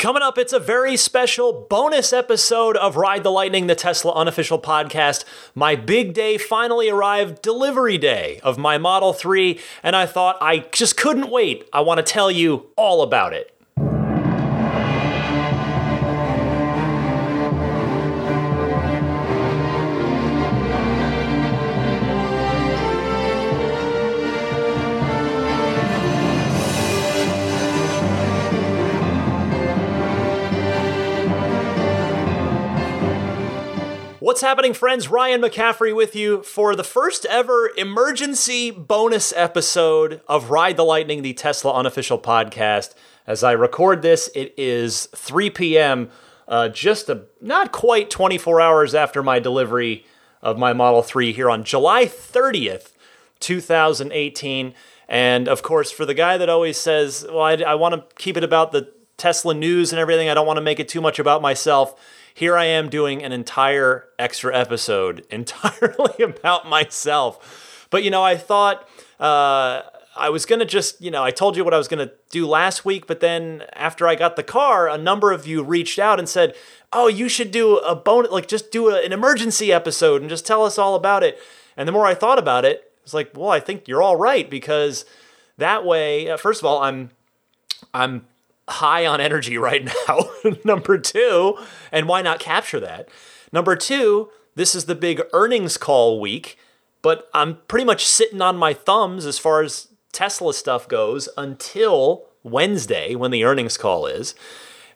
Coming up, it's a very special bonus episode of Ride the Lightning, the Tesla unofficial podcast. My big day finally arrived, delivery day of my Model 3, and I thought I just couldn't wait. I want to tell you all about it. What's happening, friends? Ryan McCaffrey with you for the first ever emergency bonus episode of Ride the Lightning, the Tesla unofficial podcast. As I record this, it is 3 p.m., uh, just a, not quite 24 hours after my delivery of my Model 3 here on July 30th, 2018. And of course, for the guy that always says, well, I, I want to keep it about the Tesla news and everything, I don't want to make it too much about myself here I am doing an entire extra episode entirely about myself. But you know, I thought uh, I was gonna just, you know, I told you what I was gonna do last week, but then after I got the car, a number of you reached out and said, "Oh, you should do a bonus, like just do a, an emergency episode and just tell us all about it." And the more I thought about it, it's like, well, I think you're all right because that way, uh, first of all, I'm I'm high on energy right now. Number two, and why not capture that? Number two, this is the big earnings call week, but I'm pretty much sitting on my thumbs as far as Tesla stuff goes until Wednesday when the earnings call is.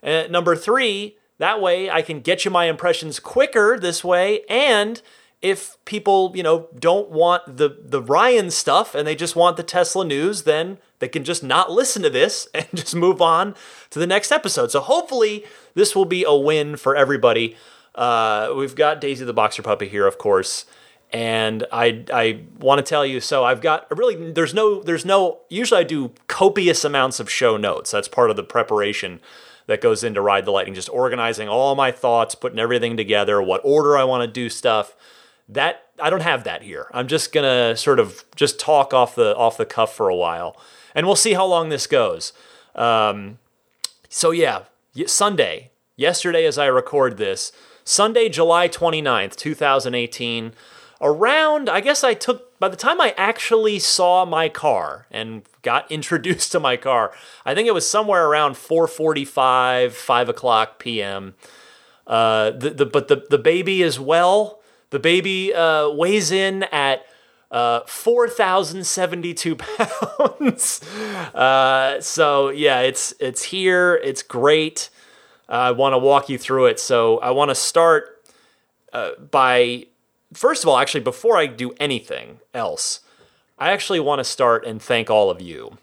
Uh, number three, that way I can get you my impressions quicker this way and if people, you know, don't want the the Ryan stuff and they just want the Tesla news, then they can just not listen to this and just move on to the next episode. So hopefully this will be a win for everybody. Uh, we've got Daisy the Boxer Puppy here, of course, and I I want to tell you. So I've got really there's no there's no usually I do copious amounts of show notes. That's part of the preparation that goes into Ride the Lightning, just organizing all my thoughts, putting everything together, what order I want to do stuff that I don't have that here. I'm just gonna sort of just talk off the off the cuff for a while, and we'll see how long this goes. Um, so yeah, Sunday, yesterday as I record this, Sunday, July 29th, 2018. Around, I guess I took, by the time I actually saw my car and got introduced to my car, I think it was somewhere around 4.45, 5 o'clock p.m. Uh, the, the, but the, the baby is well. The baby uh, weighs in at uh, 4,072 pounds. uh, so yeah, it's it's here. It's great. I want to walk you through it. So I want to start uh, by first of all, actually, before I do anything else, I actually want to start and thank all of you.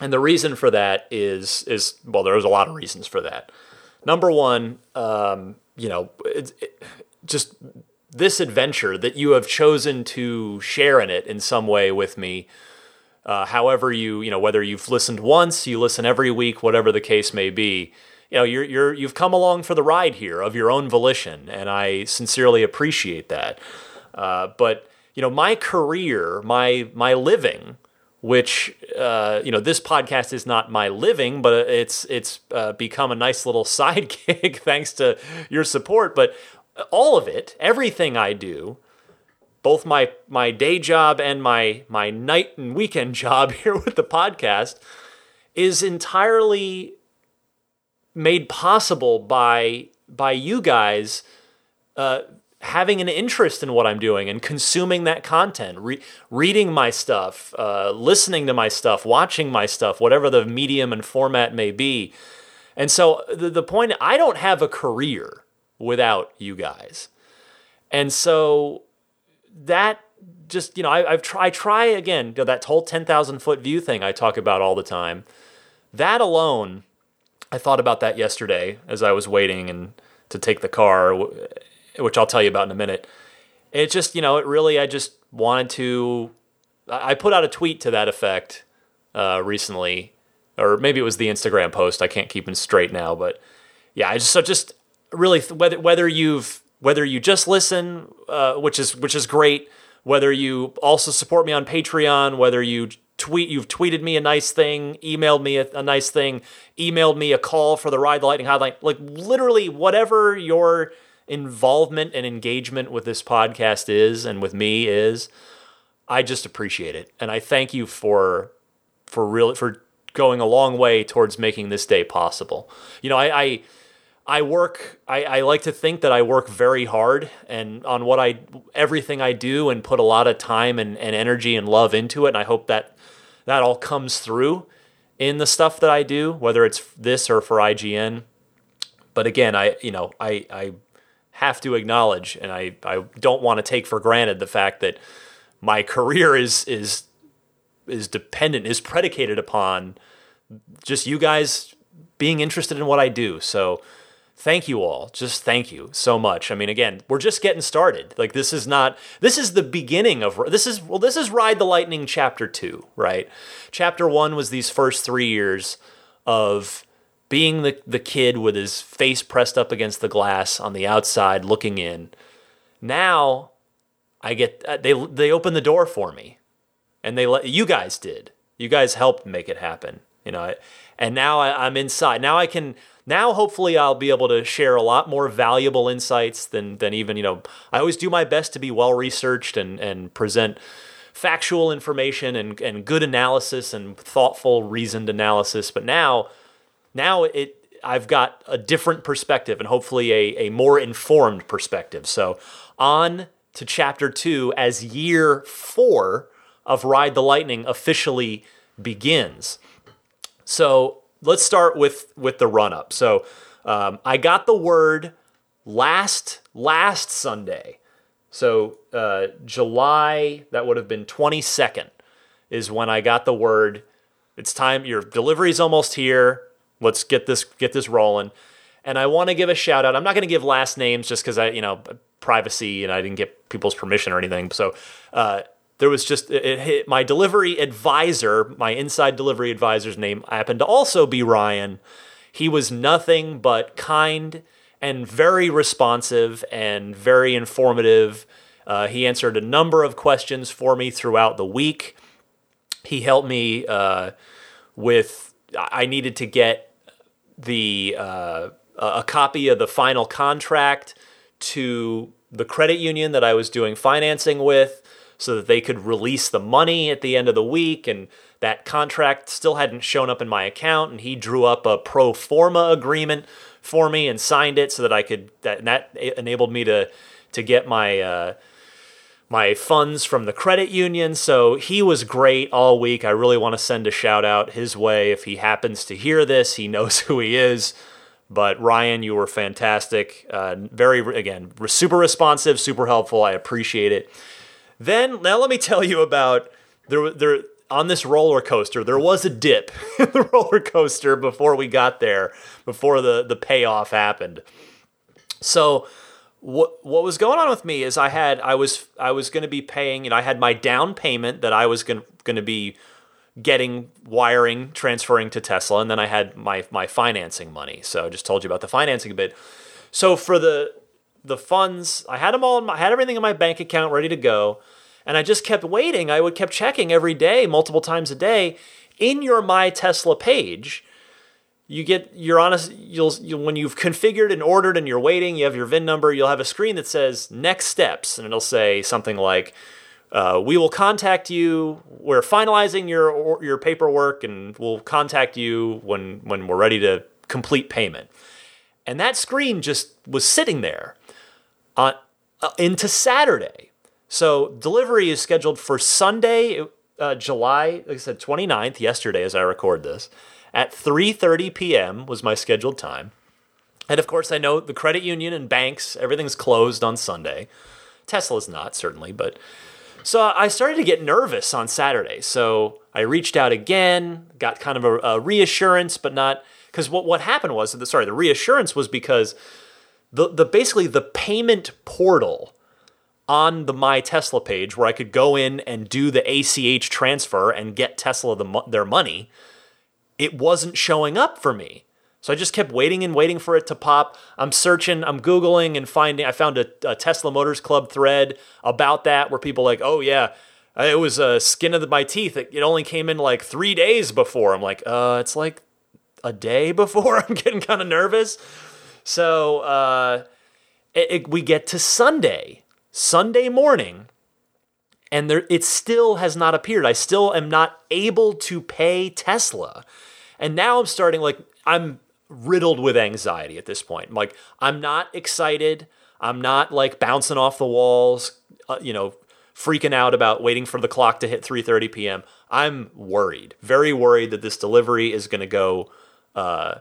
And the reason for that is is well, there's a lot of reasons for that. Number one, um, you know, it, it, just this adventure that you have chosen to share in it in some way with me. Uh, however, you you know whether you've listened once, you listen every week, whatever the case may be. You know you're you're you've come along for the ride here of your own volition, and I sincerely appreciate that. Uh, but you know my career, my my living, which uh, you know this podcast is not my living, but it's it's uh, become a nice little side gig thanks to your support. But all of it, everything I do, both my my day job and my my night and weekend job here with the podcast is entirely made possible by by you guys uh, having an interest in what I'm doing and consuming that content, re- reading my stuff, uh, listening to my stuff, watching my stuff, whatever the medium and format may be. And so the, the point, I don't have a career without you guys. And so that just, you know, I, have tried, I try again, you know, that whole 10,000 foot view thing I talk about all the time. That alone, I thought about that yesterday as I was waiting and to take the car, which I'll tell you about in a minute. It just, you know, it really, I just wanted to, I put out a tweet to that effect uh, recently, or maybe it was the Instagram post. I can't keep them straight now, but yeah, I just, so just, really whether whether you've whether you just listen, uh, which is which is great, whether you also support me on Patreon, whether you tweet you've tweeted me a nice thing, emailed me a, a nice thing, emailed me a call for the Ride the Lightning hotline. Like literally whatever your involvement and engagement with this podcast is and with me is, I just appreciate it. And I thank you for for really for going a long way towards making this day possible. You know, I, I I work I, I like to think that I work very hard and on what I everything I do and put a lot of time and, and energy and love into it. And I hope that that all comes through in the stuff that I do, whether it's this or for IGN. But again, I you know, I I have to acknowledge and I, I don't want to take for granted the fact that my career is is is dependent, is predicated upon just you guys being interested in what I do. So thank you all. Just thank you so much. I mean, again, we're just getting started. Like this is not this is the beginning of this is well, this is Ride the Lightning chapter two, right? Chapter one was these first three years of being the, the kid with his face pressed up against the glass on the outside looking in. Now I get uh, they they open the door for me and they let you guys did. You guys helped make it happen, you know. And now I, I'm inside. Now I can. Now hopefully I'll be able to share a lot more valuable insights than than even you know. I always do my best to be well researched and and present factual information and and good analysis and thoughtful reasoned analysis. But now, now it I've got a different perspective and hopefully a, a more informed perspective. So on to chapter two as year four of Ride the Lightning officially begins. So let's start with with the run up. So um, I got the word last last Sunday. So uh, July that would have been 22nd is when I got the word. It's time. Your delivery's almost here. Let's get this get this rolling. And I want to give a shout out. I'm not going to give last names just because I you know privacy and I didn't get people's permission or anything. So uh, there was just it my delivery advisor, my inside delivery advisor's name happened to also be Ryan. He was nothing but kind and very responsive and very informative. Uh, he answered a number of questions for me throughout the week. He helped me uh, with I needed to get the uh, a copy of the final contract to the credit union that I was doing financing with so that they could release the money at the end of the week. And that contract still hadn't shown up in my account. And he drew up a pro forma agreement for me and signed it so that I could, that, that enabled me to, to get my, uh, my funds from the credit union. So he was great all week. I really want to send a shout out his way. If he happens to hear this, he knows who he is. But Ryan, you were fantastic. Uh, very, again, super responsive, super helpful. I appreciate it. Then now let me tell you about there there on this roller coaster. There was a dip in the roller coaster before we got there, before the the payoff happened. So what what was going on with me is I had I was I was going to be paying, you know, I had my down payment that I was going going to be getting wiring transferring to Tesla and then I had my my financing money. So I just told you about the financing a bit. So for the the funds, I had them all, my, I had everything in my bank account ready to go. And I just kept waiting. I would kept checking every day, multiple times a day. In your My Tesla page, you get your honest you'll, you'll, when you've configured and ordered and you're waiting you have your vin number you'll have a screen that says next steps and it'll say something like uh, we will contact you we're finalizing your your paperwork and we'll contact you when when we're ready to complete payment and that screen just was sitting there uh, uh, into Saturday. So delivery is scheduled for Sunday, uh, July, like I said, 29th, yesterday as I record this, at 3.30 p.m. was my scheduled time. And of course, I know the credit union and banks, everything's closed on Sunday. Tesla's not, certainly, but... So I started to get nervous on Saturday. So I reached out again, got kind of a, a reassurance, but not... Because what, what happened was, that sorry, the reassurance was because the the basically the payment portal on the my Tesla page where I could go in and do the ACH transfer and get Tesla the, their money, it wasn't showing up for me. So I just kept waiting and waiting for it to pop. I'm searching, I'm Googling and finding, I found a, a Tesla Motors Club thread about that where people like, oh yeah, it was a skin of the, my teeth. It, it only came in like three days before. I'm like, uh, it's like a day before. I'm getting kind of nervous. So uh, it, it, we get to Sunday, Sunday morning, and there it still has not appeared. I still am not able to pay Tesla, and now I'm starting like I'm riddled with anxiety at this point. Like I'm not excited. I'm not like bouncing off the walls. Uh, you know, freaking out about waiting for the clock to hit 3:30 p.m. I'm worried, very worried that this delivery is going to go uh,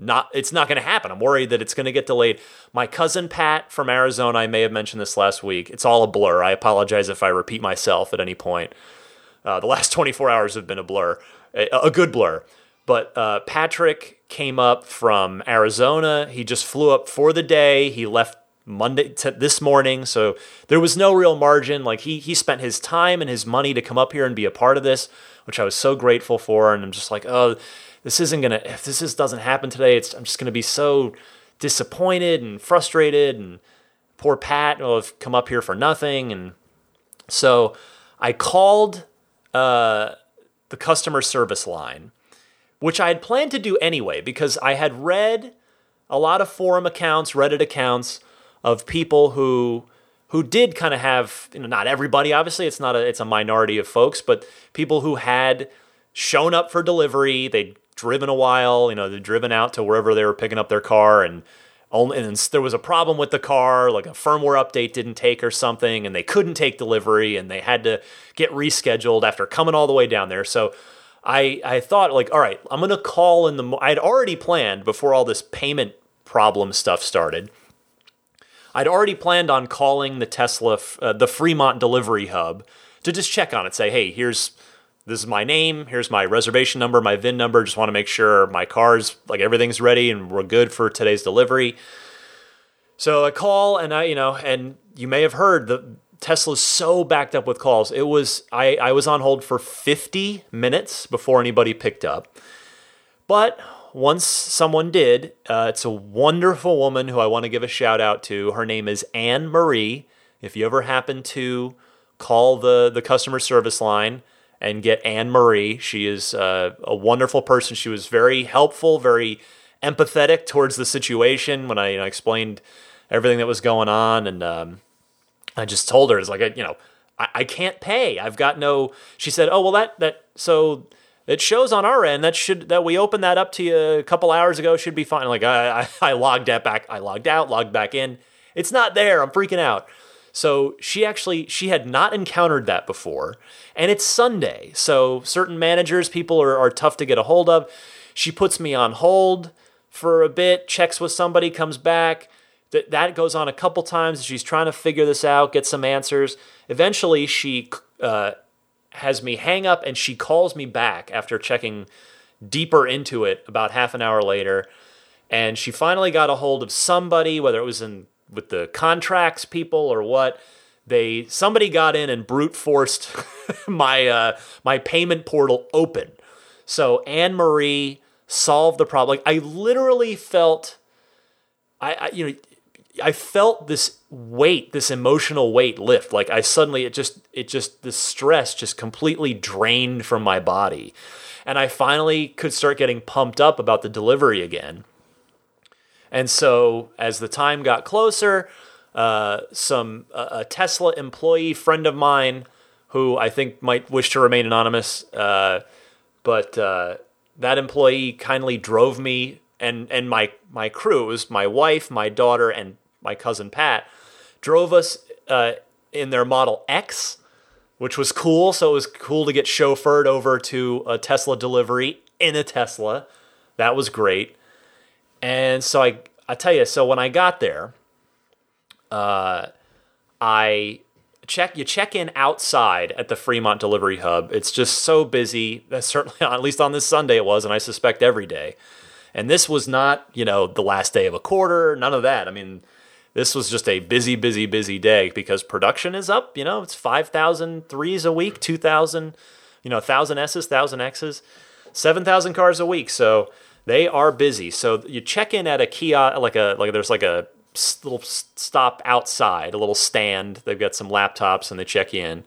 not it's not going to happen. I'm worried that it's going to get delayed. My cousin Pat from Arizona, I may have mentioned this last week. It's all a blur. I apologize if I repeat myself at any point. Uh, the last 24 hours have been a blur, a, a good blur. But uh, Patrick came up from Arizona. He just flew up for the day. He left Monday to this morning. So there was no real margin. Like he he spent his time and his money to come up here and be a part of this, which I was so grateful for. And I'm just like, oh, this isn't gonna if this is, doesn't happen today, it's I'm just gonna be so disappointed and frustrated and poor Pat will have come up here for nothing. And so I called uh, the customer service line, which I had planned to do anyway because I had read a lot of forum accounts, Reddit accounts of people who who did kind of have you know not everybody obviously it's not a it's a minority of folks but people who had shown up for delivery they'd driven a while you know they'd driven out to wherever they were picking up their car and only and there was a problem with the car like a firmware update didn't take or something and they couldn't take delivery and they had to get rescheduled after coming all the way down there so I, I thought like all right i'm gonna call in the i had already planned before all this payment problem stuff started I'd already planned on calling the Tesla, uh, the Fremont delivery hub, to just check on it. Say, hey, here's this is my name, here's my reservation number, my VIN number. Just want to make sure my car's like everything's ready and we're good for today's delivery. So I call and I, you know, and you may have heard the Tesla's so backed up with calls. It was I, I was on hold for 50 minutes before anybody picked up. But once someone did. Uh, it's a wonderful woman who I want to give a shout out to. Her name is Anne Marie. If you ever happen to call the, the customer service line and get Anne Marie, she is uh, a wonderful person. She was very helpful, very empathetic towards the situation when I you know, explained everything that was going on. And um, I just told her, it's like, you know, I, I can't pay. I've got no. She said, oh, well, that, that, so it shows on our end that should that we opened that up to you a couple hours ago should be fine. Like I, I, I logged that back, I logged out, logged back in. It's not there. I'm freaking out. So she actually she had not encountered that before, and it's Sunday. So certain managers, people are, are tough to get a hold of. She puts me on hold for a bit, checks with somebody, comes back. That that goes on a couple times. She's trying to figure this out, get some answers. Eventually, she uh, has me hang up and she calls me back after checking deeper into it about half an hour later and she finally got a hold of somebody whether it was in with the contracts people or what they somebody got in and brute forced my uh, my payment portal open so anne marie solved the problem like i literally felt I, I you know I felt this weight, this emotional weight lift. Like I suddenly, it just, it just, the stress just completely drained from my body. And I finally could start getting pumped up about the delivery again. And so as the time got closer, uh, some, uh, a Tesla employee friend of mine who I think might wish to remain anonymous, uh, but uh, that employee kindly drove me and and my my crew it was my wife, my daughter, and my cousin Pat, drove us uh, in their Model X, which was cool. So it was cool to get chauffeured over to a Tesla delivery in a Tesla. That was great. And so I, I tell you, so when I got there, uh, I check you check in outside at the Fremont delivery hub. It's just so busy. That's certainly at least on this Sunday it was, and I suspect every day. And this was not, you know, the last day of a quarter, none of that. I mean, this was just a busy, busy, busy day because production is up. You know, it's 5,000 threes a week, 2,000, you know, 1,000 S's, 1,000 X's, 7,000 cars a week. So they are busy. So you check in at a kiosk, like a, like there's like a little stop outside, a little stand. They've got some laptops and they check in.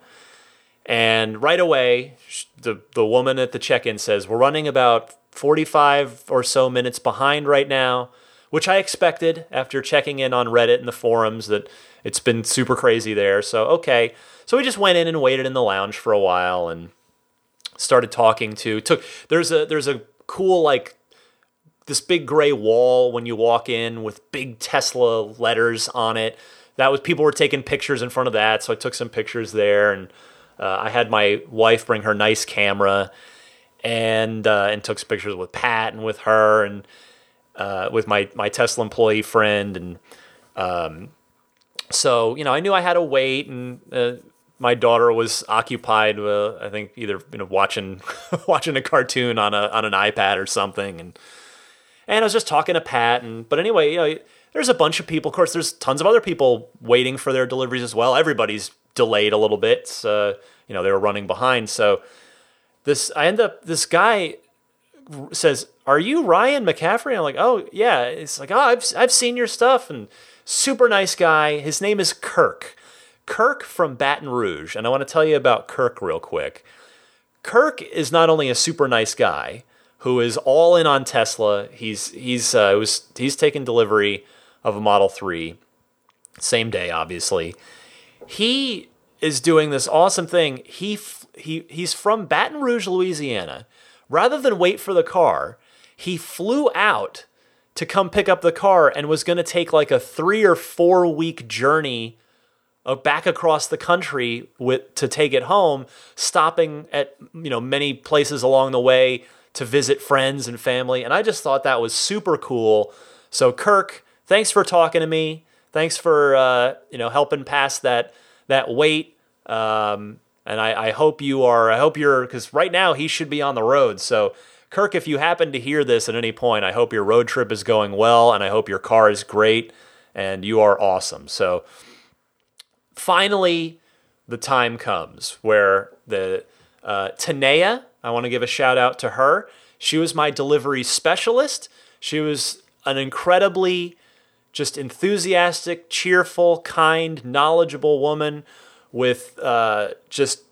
And right away, the, the woman at the check in says, We're running about 45 or so minutes behind right now, which I expected after checking in on Reddit and the forums that it's been super crazy there. So, okay. So we just went in and waited in the lounge for a while and started talking to took there's a there's a cool like this big gray wall when you walk in with big Tesla letters on it. That was people were taking pictures in front of that, so I took some pictures there, and uh, I had my wife bring her nice camera, and uh, and took some pictures with Pat and with her and uh, with my my Tesla employee friend, and um, so you know I knew I had to wait, and uh, my daughter was occupied, with, I think either you know watching watching a cartoon on a on an iPad or something, and and I was just talking to Pat, and but anyway, you know, there's a bunch of people. Of course, there's tons of other people waiting for their deliveries as well. Everybody's delayed a little bit. Uh, you know, they were running behind. So this, I end up this guy says, "Are you Ryan McCaffrey?" I'm like, "Oh yeah." It's like, "Oh, I've I've seen your stuff," and super nice guy. His name is Kirk. Kirk from Baton Rouge, and I want to tell you about Kirk real quick. Kirk is not only a super nice guy who is all in on Tesla. He's he's uh, was he's taken delivery of a Model Three, same day, obviously. He is doing this awesome thing. He he he's from Baton Rouge, Louisiana. Rather than wait for the car, he flew out to come pick up the car and was going to take like a three or four week journey uh, back across the country with to take it home, stopping at you know many places along the way to visit friends and family. And I just thought that was super cool. So Kirk, thanks for talking to me. Thanks for uh, you know helping pass that that weight. Um, and I, I hope you are. I hope you're because right now he should be on the road. So Kirk, if you happen to hear this at any point, I hope your road trip is going well, and I hope your car is great, and you are awesome. So finally, the time comes where the uh, Tanea I want to give a shout out to her. She was my delivery specialist. She was an incredibly just enthusiastic, cheerful, kind, knowledgeable woman with uh, just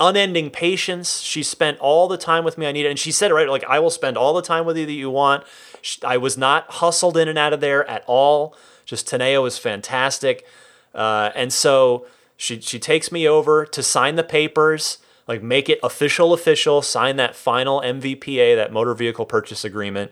unending patience. She spent all the time with me I needed, and she said, right, like I will spend all the time with you that you want. I was not hustled in and out of there at all. Just Tanea was fantastic, uh, and so she she takes me over to sign the papers like make it official official sign that final mvpa that motor vehicle purchase agreement.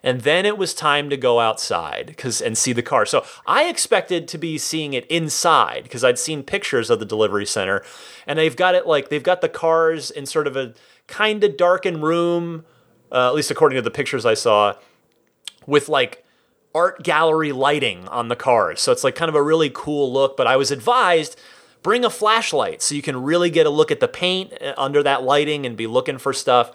And then it was time to go outside because and see the car. So i expected to be seeing it inside because i'd seen pictures of the delivery center. And they've got it like they've got the cars in sort of a kind of darkened room uh, at least according to the pictures i saw with like art gallery lighting on the cars. So it's like kind of a really cool look but i was advised bring a flashlight so you can really get a look at the paint uh, under that lighting and be looking for stuff.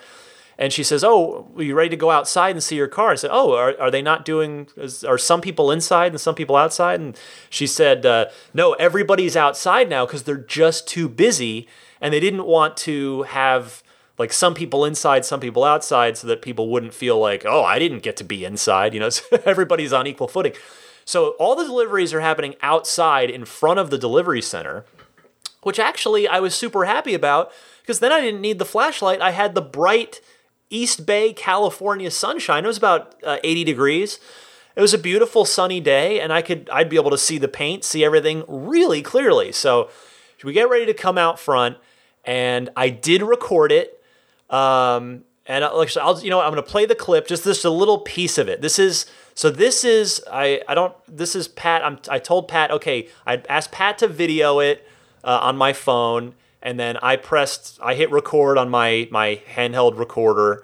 And she says, "Oh, are you ready to go outside and see your car?" I said, "Oh, are, are they not doing? Are some people inside and some people outside?" And she said, uh, "No, everybody's outside now because they're just too busy, and they didn't want to have like some people inside, some people outside, so that people wouldn't feel like, oh, I didn't get to be inside. You know, so everybody's on equal footing." So all the deliveries are happening outside in front of the delivery center, which actually I was super happy about because then I didn't need the flashlight. I had the bright East Bay, California sunshine. It was about uh, 80 degrees. It was a beautiful sunny day, and I could I'd be able to see the paint, see everything really clearly. So we get ready to come out front, and I did record it. Um, and like I'll you know I'm going to play the clip, just this a little piece of it. This is so this is I I don't this is Pat. I'm, I told Pat okay. I asked Pat to video it uh, on my phone, and then I pressed I hit record on my my handheld recorder,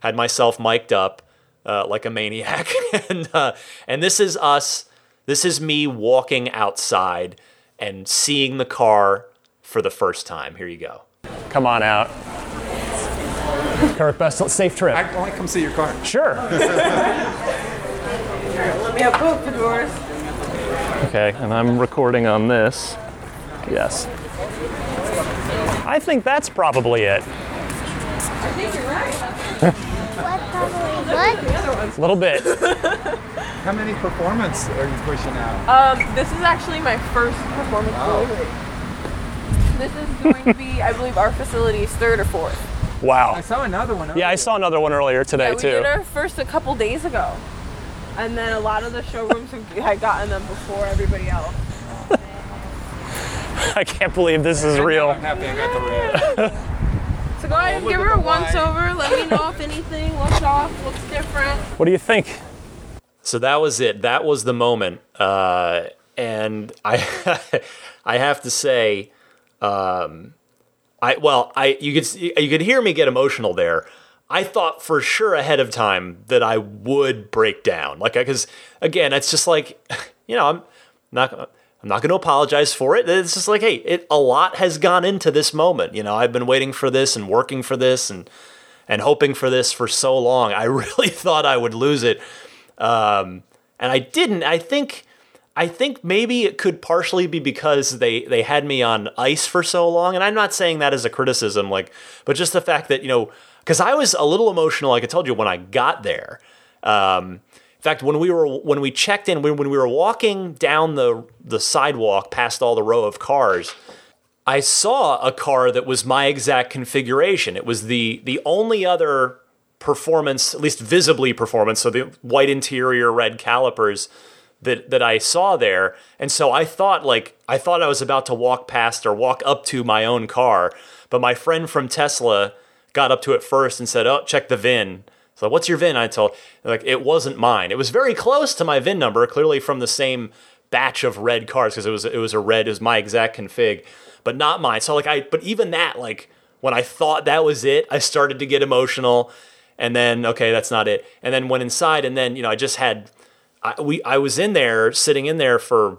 had myself mic'd up uh, like a maniac, and uh, and this is us. This is me walking outside and seeing the car for the first time. Here you go. Come on out. Kirk, best safe trip. I want to come see your car. Sure. Let me have both the doors. Okay, and I'm recording on this. Yes. I think that's probably it. I think you're right. What probably what? A little bit. How many performance are you pushing out? Um, this is actually my first performance Wow. delivery. this is going to be, I believe, our facility's third or fourth. Wow. I saw another one. Earlier. Yeah, I saw another one earlier today yeah, we too. did our first a couple days ago, and then a lot of the showrooms have- had gotten them before everybody else. I can't believe this is real. I'm happy I got the red. So go ahead and give her a once over. Let me know if anything looks off, looks different. What do you think? So that was it. That was the moment. Uh, and I, I have to say, um, I well, I you could you could hear me get emotional there. I thought for sure ahead of time that I would break down, like because again, it's just like, you know, I'm not. I'm not going to apologize for it. It's just like, hey, it a lot has gone into this moment. You know, I've been waiting for this and working for this and and hoping for this for so long. I really thought I would lose it um, and I didn't. I think, I think maybe it could partially be because they they had me on ice for so long, and I'm not saying that as a criticism, like, but just the fact that you know, because I was a little emotional, like I told you when I got there. Um, in fact, when we were when we checked in, when, when we were walking down the the sidewalk past all the row of cars, I saw a car that was my exact configuration. It was the the only other performance, at least visibly performance, so the white interior, red calipers that that I saw there. And so I thought like I thought I was about to walk past or walk up to my own car, but my friend from Tesla got up to it first and said, "Oh, check the VIN." So what's your VIN? I told like it wasn't mine. It was very close to my VIN number, clearly from the same batch of red cars because it was it was a red, it was my exact config, but not mine. So like I but even that like when I thought that was it, I started to get emotional and then okay, that's not it. And then went inside and then, you know, I just had I, we I was in there sitting in there for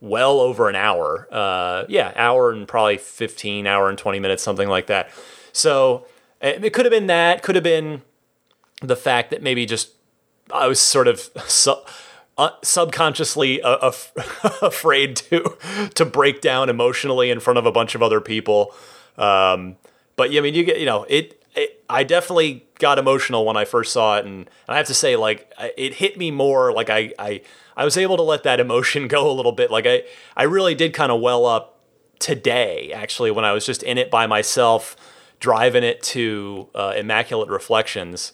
well over an hour. Uh, yeah, hour and probably 15, hour and 20 minutes, something like that. So it it could have been that, could have been the fact that maybe just I was sort of su- uh, subconsciously uh, af- afraid to to break down emotionally in front of a bunch of other people. Um, but yeah, I mean, you get you know it, it. I definitely got emotional when I first saw it, and I have to say, like, it hit me more. Like I I I was able to let that emotion go a little bit. Like I I really did kind of well up today actually when I was just in it by myself, driving it to uh, Immaculate Reflections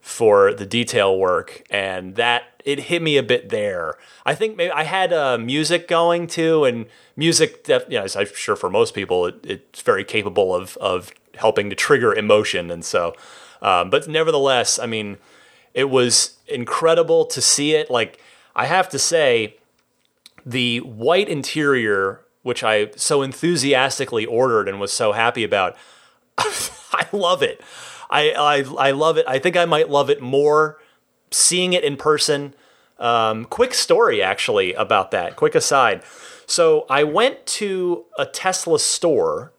for the detail work, and that it hit me a bit there. I think maybe I had uh, music going too, and music, def- you know, as I'm sure for most people, it, it's very capable of of helping to trigger emotion, and so. Um, but nevertheless, I mean, it was incredible to see it. Like I have to say, the white interior, which I so enthusiastically ordered and was so happy about, I love it. I, I I love it. I think I might love it more seeing it in person. Um, quick story actually about that. Quick aside. So I went to a Tesla store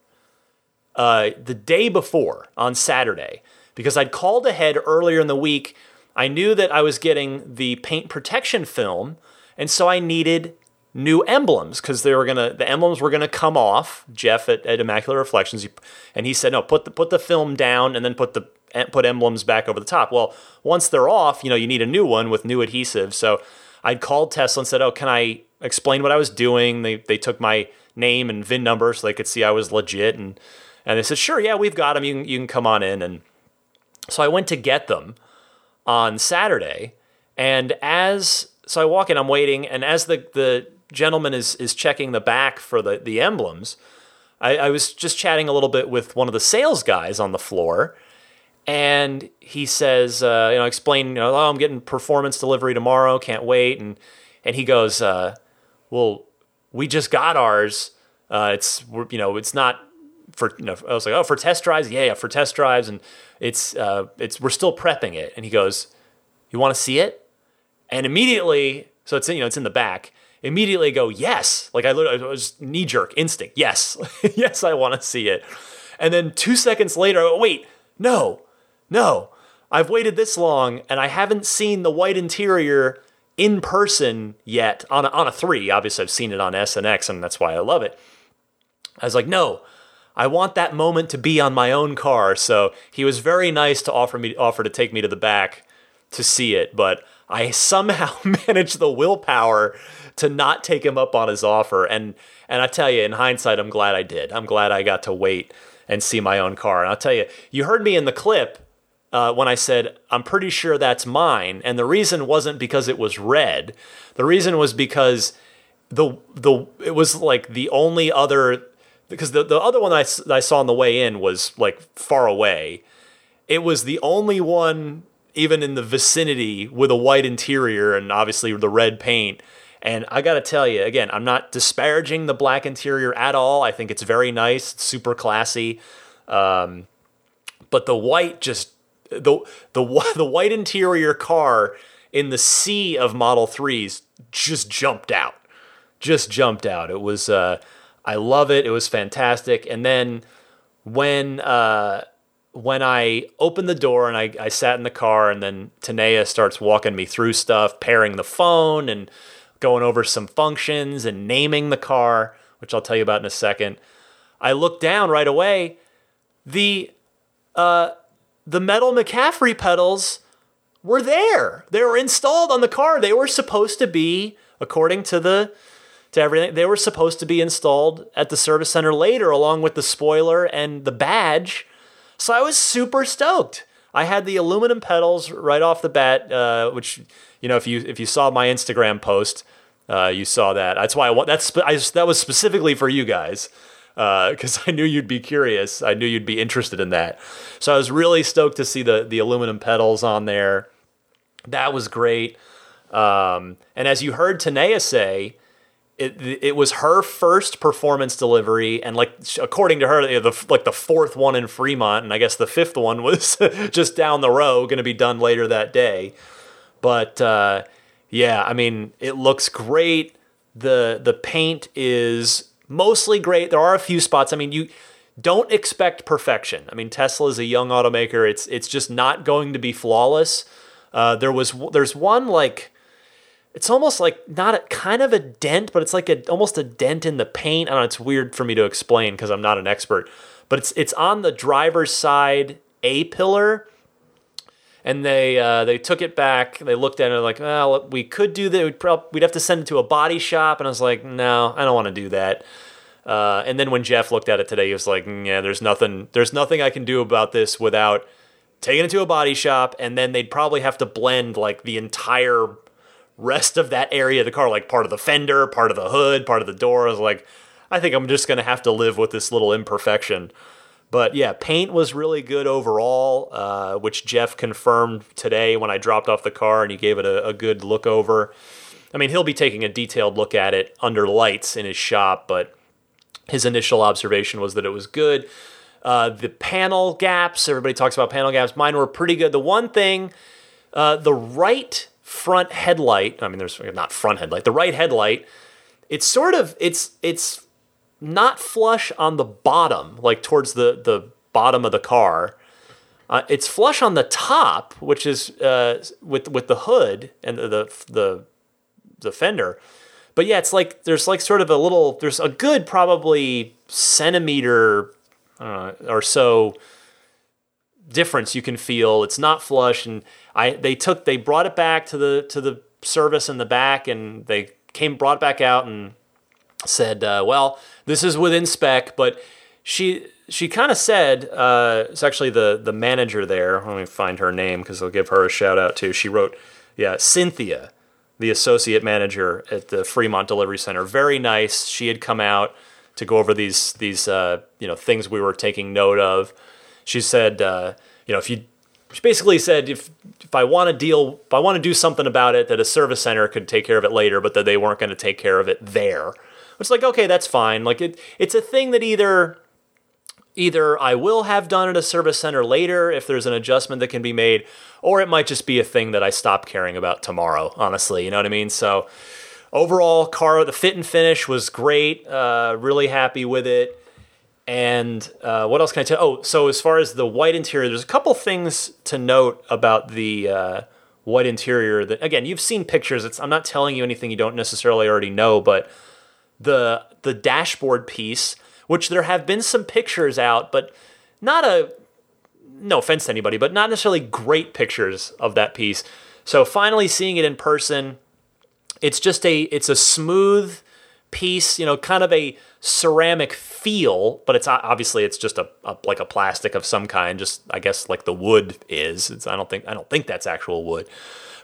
uh, the day before on Saturday because I'd called ahead earlier in the week. I knew that I was getting the paint protection film, and so I needed new emblems because they were gonna the emblems were gonna come off. Jeff at, at Immaculate Reflections, he- and he said, "No, put the put the film down and then put the put emblems back over the top." Well, once they're off, you know, you need a new one with new adhesive. So I'd called Tesla and said, "Oh, can I explain what I was doing?" They they took my name and VIN number so they could see I was legit, and and they said, "Sure, yeah, we've got them. You can you can come on in." And so I went to get them on Saturday, and as so I walk in, I'm waiting, and as the the gentleman is is checking the back for the the emblems, I, I was just chatting a little bit with one of the sales guys on the floor, and he says, uh, you know, explain, you know, oh, I'm getting performance delivery tomorrow, can't wait, and and he goes, uh, well, we just got ours. Uh, it's you know, it's not for you know. I was like, oh, for test drives, yeah, yeah, for test drives, and it's uh, it's we're still prepping it. And he goes, you want to see it? And immediately, so it's you know it's in the back. Immediately go yes, like I literally I was knee jerk instinct. Yes, yes, I want to see it. And then two seconds later, I go, wait, no, no, I've waited this long and I haven't seen the white interior in person yet on a, on a three. Obviously, I've seen it on S and X, and that's why I love it. I was like, no, I want that moment to be on my own car. So he was very nice to offer me offer to take me to the back to see it, but I somehow managed the willpower to not take him up on his offer. And and I tell you, in hindsight, I'm glad I did. I'm glad I got to wait and see my own car. And I'll tell you, you heard me in the clip uh, when I said I'm pretty sure that's mine, and the reason wasn't because it was red. The reason was because the the it was like the only other because the the other one i saw on the way in was like far away. It was the only one even in the vicinity with a white interior and obviously the red paint. And I got to tell you again, I'm not disparaging the black interior at all. I think it's very nice, super classy. Um, but the white just the the the white interior car in the sea of Model 3s just jumped out. Just jumped out. It was uh I love it. It was fantastic. And then when uh when I opened the door and I, I sat in the car and then Tanea starts walking me through stuff, pairing the phone and going over some functions and naming the car, which I'll tell you about in a second. I looked down right away. The uh, the metal McCaffrey pedals were there. They were installed on the car. They were supposed to be, according to the to everything, they were supposed to be installed at the service center later, along with the spoiler and the badge. So I was super stoked. I had the aluminum pedals right off the bat, uh, which you know if you if you saw my Instagram post, uh, you saw that. That's why I want that's I, that was specifically for you guys because I knew you'd be curious. I knew you'd be interested in that. So I was really stoked to see the the aluminum pedals on there. That was great. Um, and as you heard Tanea say, it it was her first performance delivery, and like according to her, the like the fourth one in Fremont, and I guess the fifth one was just down the row, going to be done later that day. But uh, yeah, I mean, it looks great. the The paint is mostly great. There are a few spots. I mean, you don't expect perfection. I mean, Tesla is a young automaker. It's it's just not going to be flawless. Uh, there was there's one like it's almost like not a kind of a dent, but it's like a almost a dent in the paint. I know. It's weird for me to explain because I'm not an expert, but it's it's on the driver's side A pillar, and they uh, they took it back. They looked at it like, well, we could do that. We'd, prob- we'd have to send it to a body shop, and I was like, no, I don't want to do that. Uh, and then when Jeff looked at it today, he was like, "Mm, yeah, there's nothing, there's nothing I can do about this without taking it to a body shop, and then they'd probably have to blend like the entire rest of that area of the car, like part of the fender, part of the hood, part of the door. I was like, I think I'm just gonna have to live with this little imperfection. But yeah, paint was really good overall, uh, which Jeff confirmed today when I dropped off the car and he gave it a, a good look over. I mean, he'll be taking a detailed look at it under lights in his shop, but his initial observation was that it was good. Uh, the panel gaps, everybody talks about panel gaps. Mine were pretty good. The one thing, uh, the right front headlight, I mean, there's not front headlight, the right headlight, it's sort of, it's, it's not flush on the bottom, like towards the, the bottom of the car. Uh, it's flush on the top, which is uh, with with the hood and the, the the fender. But yeah, it's like there's like sort of a little there's a good probably centimeter uh, or so difference you can feel. It's not flush, and I they took they brought it back to the to the service in the back, and they came brought back out and said, uh, "Well, this is within spec," but she she kind of said uh, it's actually the the manager there. Let me find her name because I'll give her a shout out too. She wrote, "Yeah, Cynthia." The associate manager at the Fremont Delivery Center, very nice. She had come out to go over these these uh, you know things we were taking note of. She said, uh, you know, if you she basically said if if I want to deal, if I want to do something about it, that a service center could take care of it later, but that they weren't going to take care of it there. It's like okay, that's fine. Like it, it's a thing that either either I will have done at a service center later if there's an adjustment that can be made, or it might just be a thing that I stop caring about tomorrow. Honestly, you know what I mean. So overall, car the fit and finish was great. Uh, really happy with it. And uh, what else can I tell? Oh, so as far as the white interior, there's a couple things to note about the uh, white interior. That again, you've seen pictures. It's, I'm not telling you anything you don't necessarily already know, but the the dashboard piece, which there have been some pictures out, but not a no offense to anybody, but not necessarily great pictures of that piece. So finally seeing it in person, it's just a it's a smooth piece, you know, kind of a ceramic feel, but it's obviously it's just a, a like a plastic of some kind, just I guess like the wood is. It's, I don't think I don't think that's actual wood,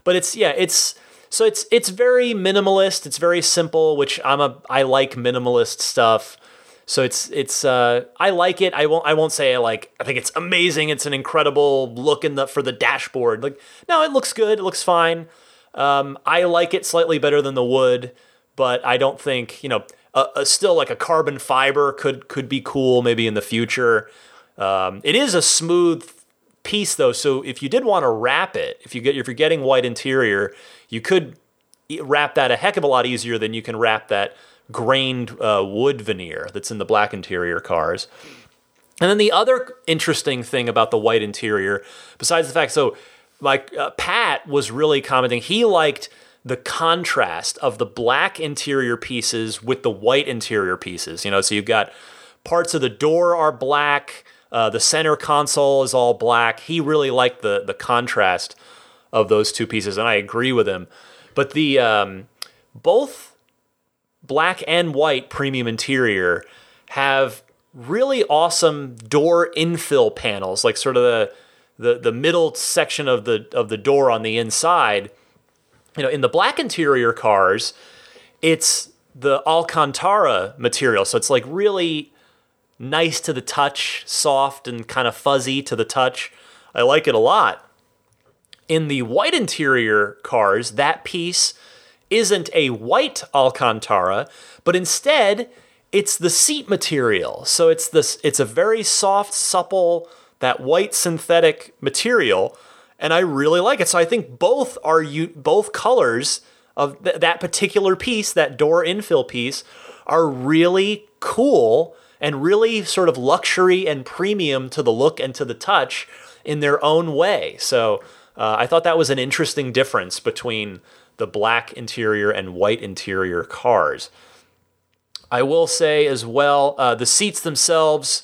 but it's yeah, it's so it's it's very minimalist. It's very simple, which I'm a I like minimalist stuff. So it's it's uh, I like it. I won't I won't say I like I think it's amazing. It's an incredible look in the for the dashboard. Like no, it looks good. It looks fine. Um, I like it slightly better than the wood, but I don't think you know. Uh, uh, still, like a carbon fiber could could be cool maybe in the future. Um, it is a smooth piece though, so if you did want to wrap it, if you get if you're getting white interior, you could wrap that a heck of a lot easier than you can wrap that grained uh, wood veneer that's in the black interior cars. And then the other interesting thing about the white interior, besides the fact, so like uh, Pat was really commenting, he liked the contrast of the black interior pieces with the white interior pieces. You know, so you've got parts of the door are black, uh, the center console is all black. He really liked the the contrast of those two pieces, and I agree with him. But the um, both black and white premium interior have really awesome door infill panels, like sort of the the, the middle section of the of the door on the inside. You know, in the black interior cars, it's the Alcantara material, so it's like really nice to the touch, soft and kind of fuzzy to the touch. I like it a lot. In the white interior cars, that piece isn't a white Alcantara, but instead it's the seat material. So it's this it's a very soft, supple, that white synthetic material, and I really like it. So I think both are you both colors of th- that particular piece, that door infill piece, are really cool and really sort of luxury and premium to the look and to the touch in their own way. So uh, I thought that was an interesting difference between the black interior and white interior cars. I will say as well, uh, the seats themselves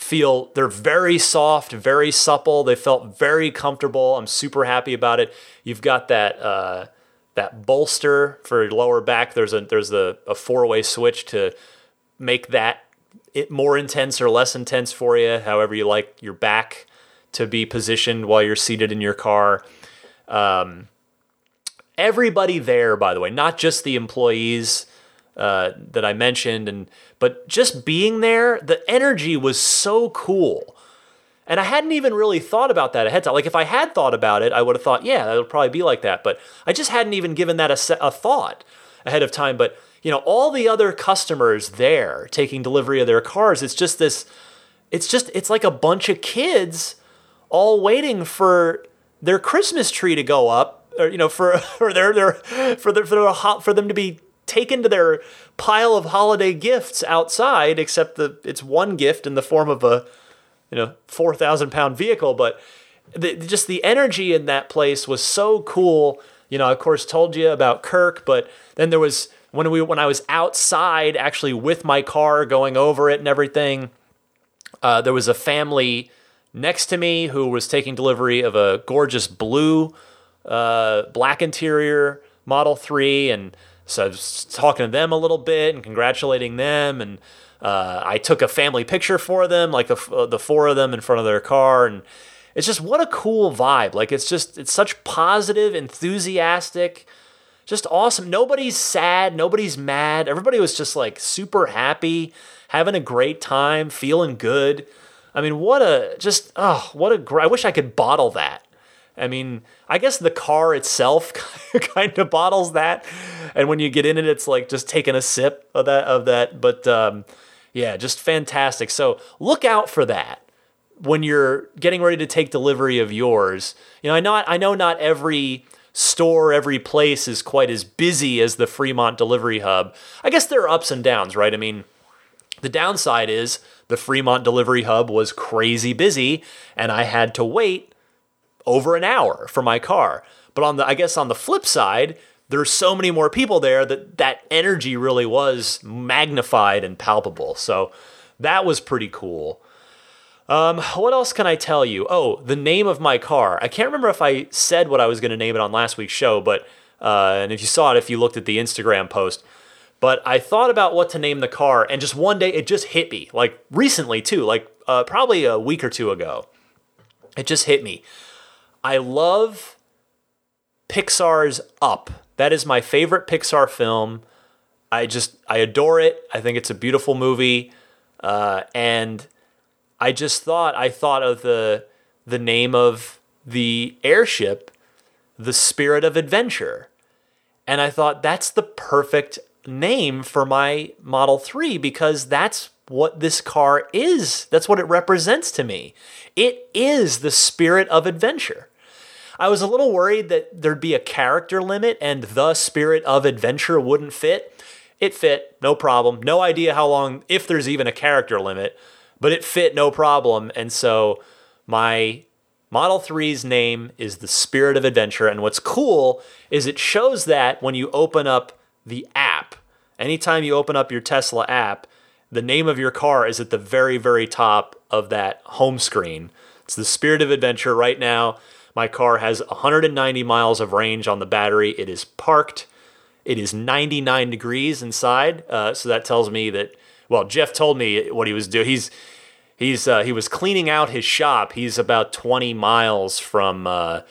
feel they're very soft, very supple. They felt very comfortable. I'm super happy about it. You've got that uh, that bolster for your lower back. There's a there's a, a four way switch to make that it more intense or less intense for you, however you like your back to be positioned while you're seated in your car. Um, everybody there, by the way, not just the employees uh, that I mentioned, and but just being there, the energy was so cool. And I hadn't even really thought about that ahead of time. Like if I had thought about it, I would have thought, yeah, that would probably be like that. But I just hadn't even given that a, a thought ahead of time. But you know, all the other customers there taking delivery of their cars, it's just this. It's just it's like a bunch of kids all waiting for their Christmas tree to go up, or you know, for for their their for their for, their, for them to be taken to their pile of holiday gifts outside. Except the it's one gift in the form of a you know four thousand pound vehicle, but the, just the energy in that place was so cool. You know, I, of course, told you about Kirk, but then there was when we when I was outside actually with my car going over it and everything. Uh, there was a family next to me who was taking delivery of a gorgeous blue, uh, black interior Model 3. And so I was talking to them a little bit and congratulating them. And uh, I took a family picture for them, like the, uh, the four of them in front of their car. And it's just what a cool vibe. Like it's just, it's such positive, enthusiastic, just awesome. Nobody's sad. Nobody's mad. Everybody was just like super happy, having a great time, feeling good. I mean, what a just oh, what a great. I wish I could bottle that. I mean, I guess the car itself kind of bottles that, and when you get in it, it's like just taking a sip of that of that. But um, yeah, just fantastic. So look out for that when you're getting ready to take delivery of yours. You know, I know I know not every store, every place is quite as busy as the Fremont delivery hub. I guess there are ups and downs, right? I mean, the downside is the Fremont delivery hub was crazy busy and I had to wait over an hour for my car. But on the I guess on the flip side, there's so many more people there that that energy really was magnified and palpable. So that was pretty cool. Um, what else can I tell you? Oh, the name of my car. I can't remember if I said what I was going to name it on last week's show, but uh, and if you saw it, if you looked at the Instagram post, but I thought about what to name the car, and just one day it just hit me, like recently too, like uh, probably a week or two ago. It just hit me. I love Pixar's Up. That is my favorite Pixar film. I just I adore it. I think it's a beautiful movie, uh, and I just thought I thought of the the name of the airship, the Spirit of Adventure, and I thought that's the perfect name for my Model Three because that's what this car is. That's what it represents to me. It is the spirit of adventure. I was a little worried that there'd be a character limit and the spirit of adventure wouldn't fit. It fit, no problem. No idea how long, if there's even a character limit, but it fit no problem. And so my Model 3's name is the Spirit of Adventure. And what's cool is it shows that when you open up the app, anytime you open up your Tesla app, the name of your car is at the very, very top of that home screen. It's the Spirit of Adventure right now. My car has 190 miles of range on the battery. It is parked. It is 99 degrees inside. Uh, so that tells me that, well, Jeff told me what he was doing. He's, he's, uh, he was cleaning out his shop. He's about 20 miles from uh,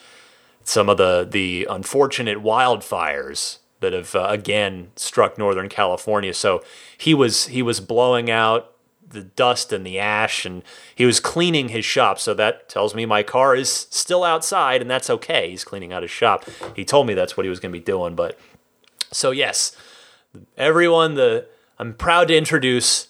some of the, the unfortunate wildfires that have uh, again struck Northern California. So he was he was blowing out the dust and the ash, and he was cleaning his shop. So that tells me my car is still outside, and that's okay. He's cleaning out his shop. He told me that's what he was going to be doing. But so yes, everyone, the I'm proud to introduce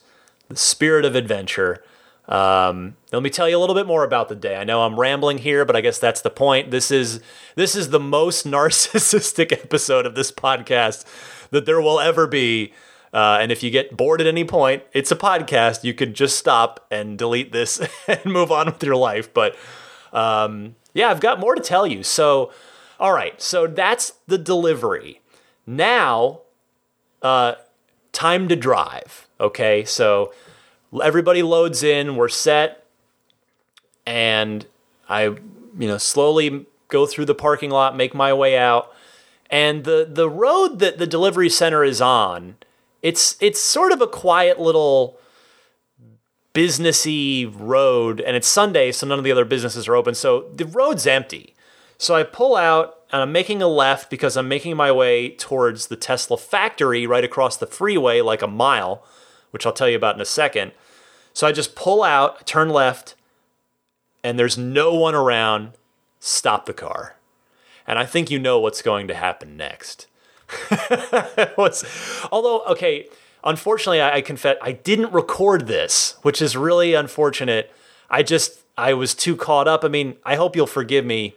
the spirit of adventure. Um, let me tell you a little bit more about the day. I know I'm rambling here, but I guess that's the point. This is this is the most narcissistic episode of this podcast that there will ever be. Uh, and if you get bored at any point, it's a podcast. You could just stop and delete this and move on with your life. But um, yeah, I've got more to tell you. So, all right. So that's the delivery. Now, uh, time to drive. Okay. So everybody loads in. We're set. And I, you know, slowly go through the parking lot, make my way out. And the, the road that the delivery center is on it's it's sort of a quiet little businessy road, and it's Sunday, so none of the other businesses are open. So the road's empty. So I pull out and I'm making a left because I'm making my way towards the Tesla factory right across the freeway, like a mile, which I'll tell you about in a second. So I just pull out, turn left, and there's no one around. Stop the car. And I think you know what's going to happen next. was, although, okay, unfortunately, I, I confess I didn't record this, which is really unfortunate. I just I was too caught up. I mean, I hope you'll forgive me,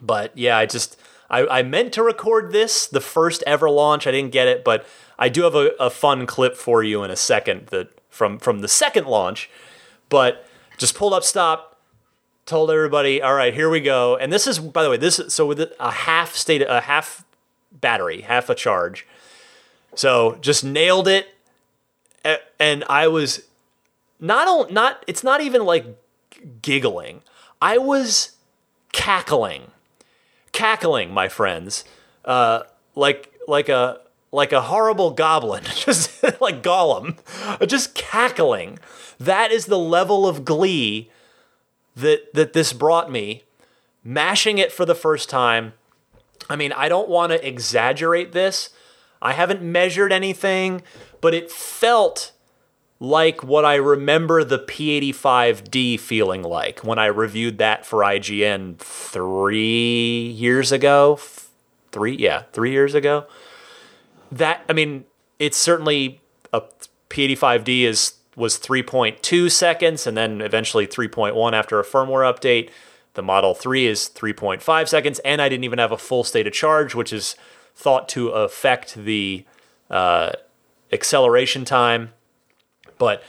but yeah, I just I, I meant to record this the first ever launch. I didn't get it, but I do have a, a fun clip for you in a second that from from the second launch. But just pulled up stop, told everybody, all right, here we go. And this is by the way, this is so with a half state a half battery, half a charge. So just nailed it. And I was not not it's not even like giggling. I was cackling. Cackling, my friends. Uh, like like a like a horrible goblin, just like Gollum, just cackling. That is the level of glee that that this brought me. Mashing it for the first time, I mean, I don't want to exaggerate this. I haven't measured anything, but it felt like what I remember the P85D feeling like when I reviewed that for IGN three years ago. Three, yeah, three years ago. That, I mean, it's certainly a P85D is was 3.2 seconds and then eventually 3.1 after a firmware update. The Model 3 is 3.5 seconds, and I didn't even have a full state of charge, which is thought to affect the uh, acceleration time. But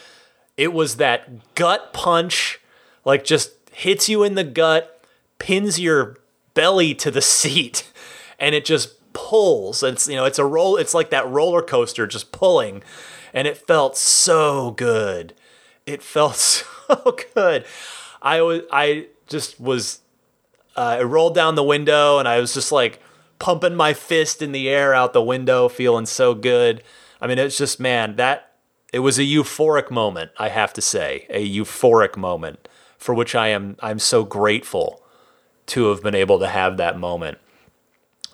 it was that gut punch, like just hits you in the gut, pins your belly to the seat, and it just pulls. It's you know, it's a roll. It's like that roller coaster just pulling, and it felt so good. it felt so good. I was I just was uh, I rolled down the window and I was just like pumping my fist in the air out the window, feeling so good. I mean, it's just man, that it was a euphoric moment. I have to say, a euphoric moment for which I am I'm so grateful to have been able to have that moment.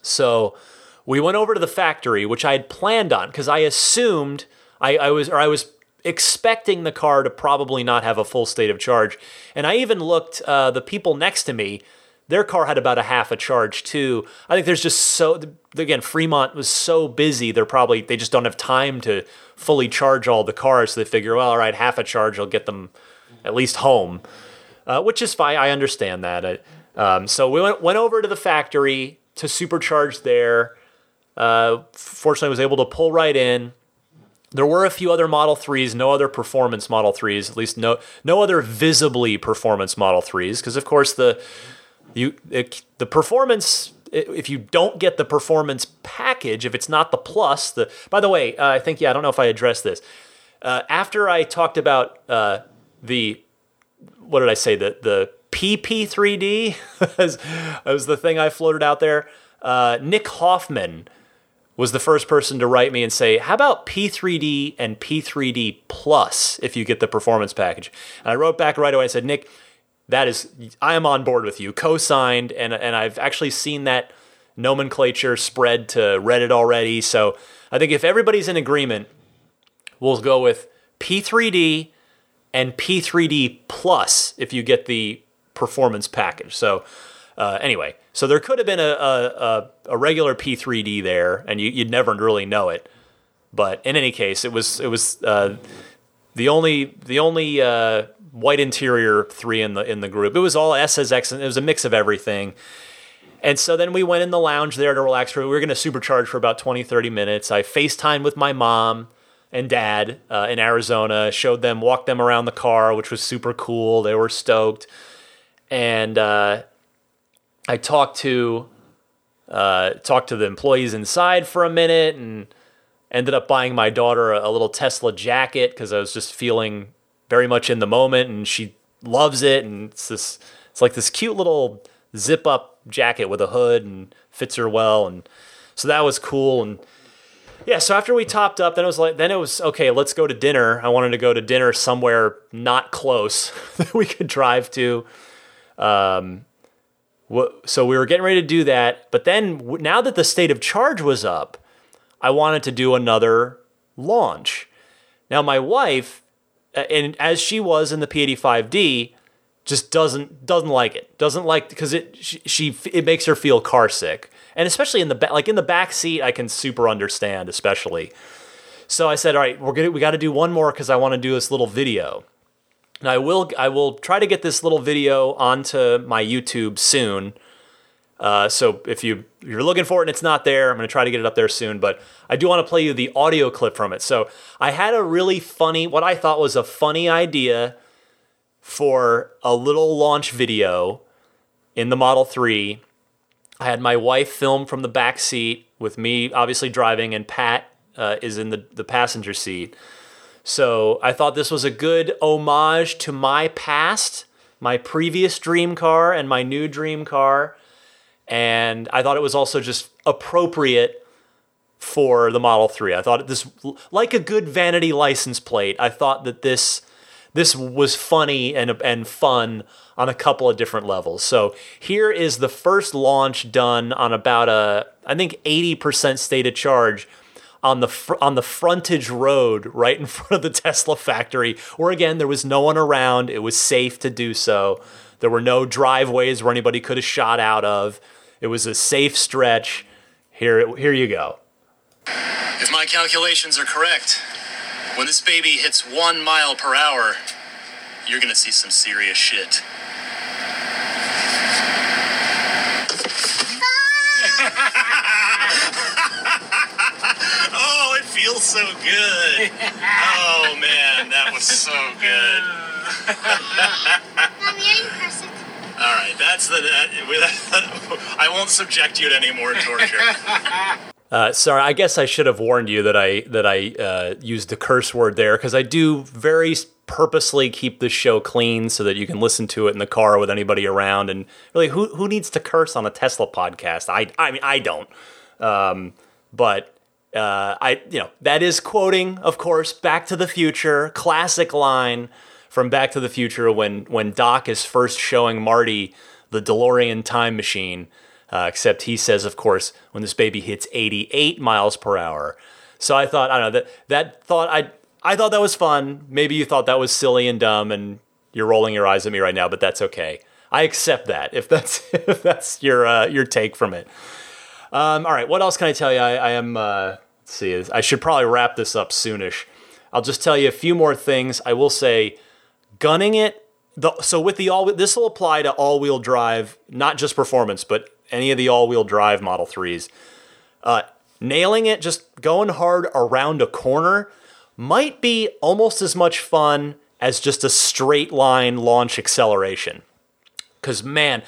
So we went over to the factory, which I had planned on because I assumed I, I was or I was expecting the car to probably not have a full state of charge. And I even looked uh, the people next to me. Their car had about a half a charge too. I think there's just so again Fremont was so busy. They're probably they just don't have time to fully charge all the cars. So they figure, well, all right, half a charge will get them at least home, uh, which is fine. I understand that. Uh, um, so we went went over to the factory to supercharge there. Uh, fortunately, was able to pull right in. There were a few other Model 3s, no other performance Model 3s, at least no no other visibly performance Model 3s, because of course the you it, the performance if you don't get the performance package, if it's not the plus, the by the way, uh, I think yeah, I don't know if I addressed this uh, after I talked about uh, the what did I say the the PP3D as was the thing I floated out there. Uh, Nick Hoffman was the first person to write me and say, "How about P3D and P3D Plus if you get the performance package?" And I wrote back right away and said, "Nick, that is I am on board with you, co-signed, and and I've actually seen that nomenclature spread to Reddit already. So I think if everybody's in agreement, we'll go with P3D and P3D Plus if you get the performance package. So uh, anyway, so there could have been a, a, a regular P3D there, and you, would never really know it. But in any case, it was it was uh, the only the only uh, white interior three in the in the group. It was all SSX, and it was a mix of everything. And so then we went in the lounge there to relax. For. We were going to supercharge for about 20, 30 minutes. I FaceTimed with my mom and dad uh, in Arizona, showed them, walked them around the car, which was super cool. They were stoked. And uh, I talked to uh, talked to the employees inside for a minute and ended up buying my daughter a, a little Tesla jacket because I was just feeling very much in the moment and she loves it and it's this it's like this cute little zip up jacket with a hood and fits her well and so that was cool and yeah so after we topped up then it was like then it was okay let's go to dinner. I wanted to go to dinner somewhere not close that we could drive to. Um, so we were getting ready to do that but then now that the state of charge was up i wanted to do another launch now my wife and as she was in the P85D, just doesn't doesn't like it. Doesn't like because it she, she, it makes her feel car sick, and especially in the back, like in the back seat, I can super understand, especially. So I said, all right, we're gonna we got to do one more because I want to do this little video. And I will I will try to get this little video onto my YouTube soon. Uh, so if you you're looking for it and it's not there, I'm going to try to get it up there soon. But I do want to play you the audio clip from it. So I had a really funny, what I thought was a funny idea for a little launch video in the Model 3. I had my wife film from the back seat with me obviously driving, and Pat uh, is in the, the passenger seat. So I thought this was a good homage to my past, my previous dream car, and my new dream car and I thought it was also just appropriate for the Model 3. I thought this like a good vanity license plate. I thought that this this was funny and and fun on a couple of different levels. So here is the first launch done on about a I think 80% state of charge on the fr- on the frontage road right in front of the Tesla factory where again there was no one around. It was safe to do so. There were no driveways where anybody could have shot out of. It was a safe stretch. Here, here you go. If my calculations are correct, when this baby hits one mile per hour, you're gonna see some serious shit. oh, it feels so good. Oh man, that was so good. Mommy, are you perfect? All right, that's the. Uh, I won't subject you to any more torture. Uh, sorry, I guess I should have warned you that I that I uh, used the curse word there because I do very purposely keep the show clean so that you can listen to it in the car with anybody around. And really, who who needs to curse on a Tesla podcast? I I mean I don't. Um, but uh, I you know that is quoting, of course, Back to the Future, classic line from Back to the Future when when Doc is first showing Marty the DeLorean time machine. Uh, except he says, of course, when this baby hits 88 miles per hour. So I thought, I don't know that that thought I I thought that was fun. Maybe you thought that was silly and dumb, and you're rolling your eyes at me right now, but that's okay. I accept that if that's if that's your uh, your take from it. Um, all right, what else can I tell you? I, I am. Uh, see. I should probably wrap this up soonish. I'll just tell you a few more things. I will say, gunning it. The, so with the all, this will apply to all-wheel drive, not just performance, but any of the all-wheel drive Model Threes. Uh, nailing it, just going hard around a corner, might be almost as much fun as just a straight line launch acceleration. Because man,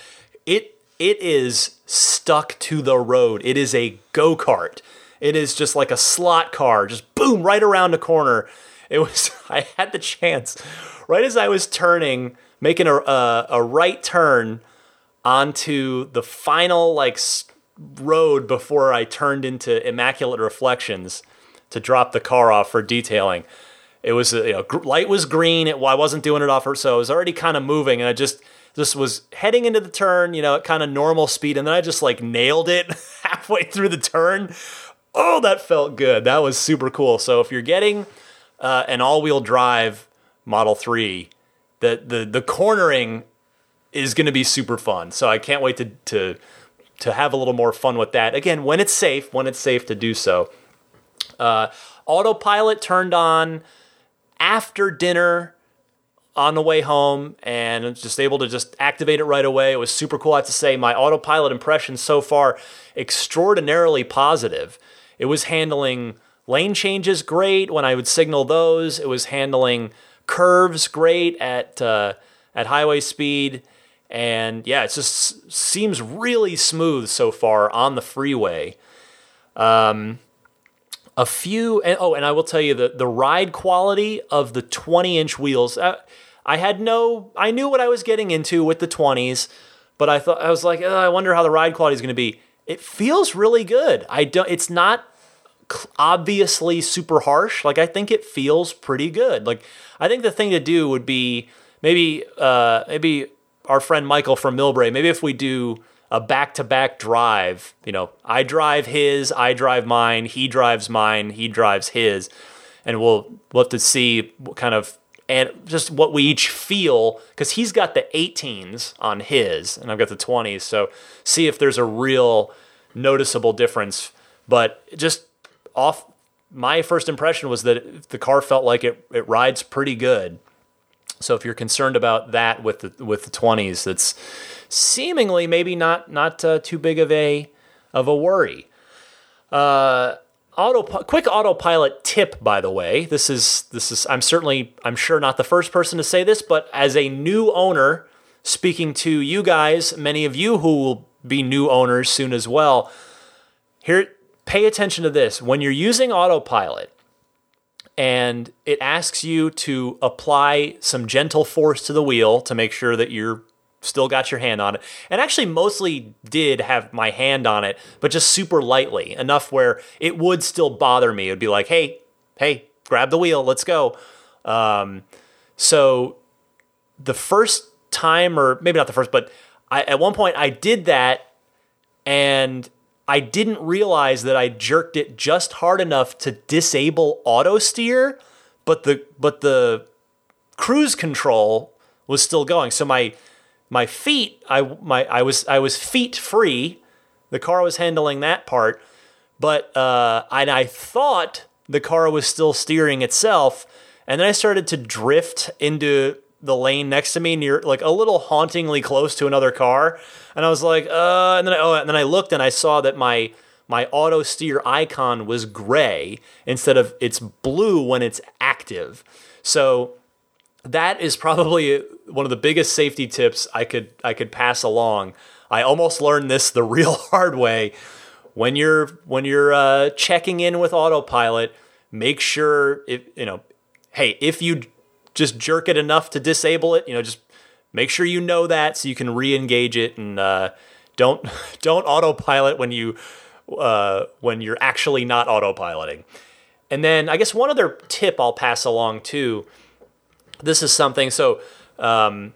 it it is stuck to the road. It is a go kart. It is just like a slot car, just boom right around the corner. It was. I had the chance right as I was turning, making a a, a right turn onto the final like road before I turned into Immaculate Reflections to drop the car off for detailing. It was you know, light was green. It, well, I wasn't doing it off her, so it was already kind of moving, and I just just was heading into the turn, you know, at kind of normal speed, and then I just like nailed it halfway through the turn. Oh, that felt good. That was super cool. So if you're getting uh, an all-wheel drive Model Three, the the the cornering is going to be super fun. So I can't wait to to to have a little more fun with that. Again, when it's safe, when it's safe to do so. Uh, autopilot turned on after dinner on the way home and just able to just activate it right away. It was super cool. I have to say, my autopilot impression so far extraordinarily positive. It was handling lane changes great when I would signal those. It was handling curves great at uh, at highway speed, and yeah, it just seems really smooth so far on the freeway. Um, a few and oh and i will tell you the the ride quality of the 20 inch wheels uh, i had no i knew what i was getting into with the 20s but i thought i was like i wonder how the ride quality is going to be it feels really good i don't it's not obviously super harsh like i think it feels pretty good. Like i think the thing to do would be maybe uh maybe our friend michael from Millbrae maybe if we do a back-to-back drive you know i drive his i drive mine he drives mine he drives his and we'll we'll have to see what kind of and just what we each feel because he's got the 18s on his and i've got the 20s so see if there's a real noticeable difference. But just off my first impression was that the car felt like it, it rides pretty good so if you're concerned about that with the with the 20s, that's seemingly maybe not not uh, too big of a of a worry. Uh, auto quick autopilot tip, by the way. This is this is I'm certainly I'm sure not the first person to say this, but as a new owner, speaking to you guys, many of you who will be new owners soon as well. Here, pay attention to this. When you're using autopilot, and it asks you to apply some gentle force to the wheel to make sure that you're still got your hand on it. And actually mostly did have my hand on it, but just super lightly, enough where it would still bother me. It would be like, "Hey, hey, grab the wheel, let's go." Um, so the first time or maybe not the first, but I, at one point I did that and I didn't realize that I jerked it just hard enough to disable auto steer, but the but the cruise control was still going. So my my feet, I my I was I was feet free. The car was handling that part, but uh, and I thought the car was still steering itself, and then I started to drift into the lane next to me near like a little hauntingly close to another car. And i was like uh and then I, oh and then i looked and i saw that my my auto steer icon was gray instead of it's blue when it's active. So that is probably one of the biggest safety tips i could i could pass along. I almost learned this the real hard way. When you're when you're uh, checking in with autopilot, make sure if you know, hey, if you just jerk it enough to disable it, you know, just make sure you know that so you can re-engage it and uh, don't don't autopilot when you uh, when you're actually not autopiloting. And then I guess one other tip I'll pass along too. This is something so um,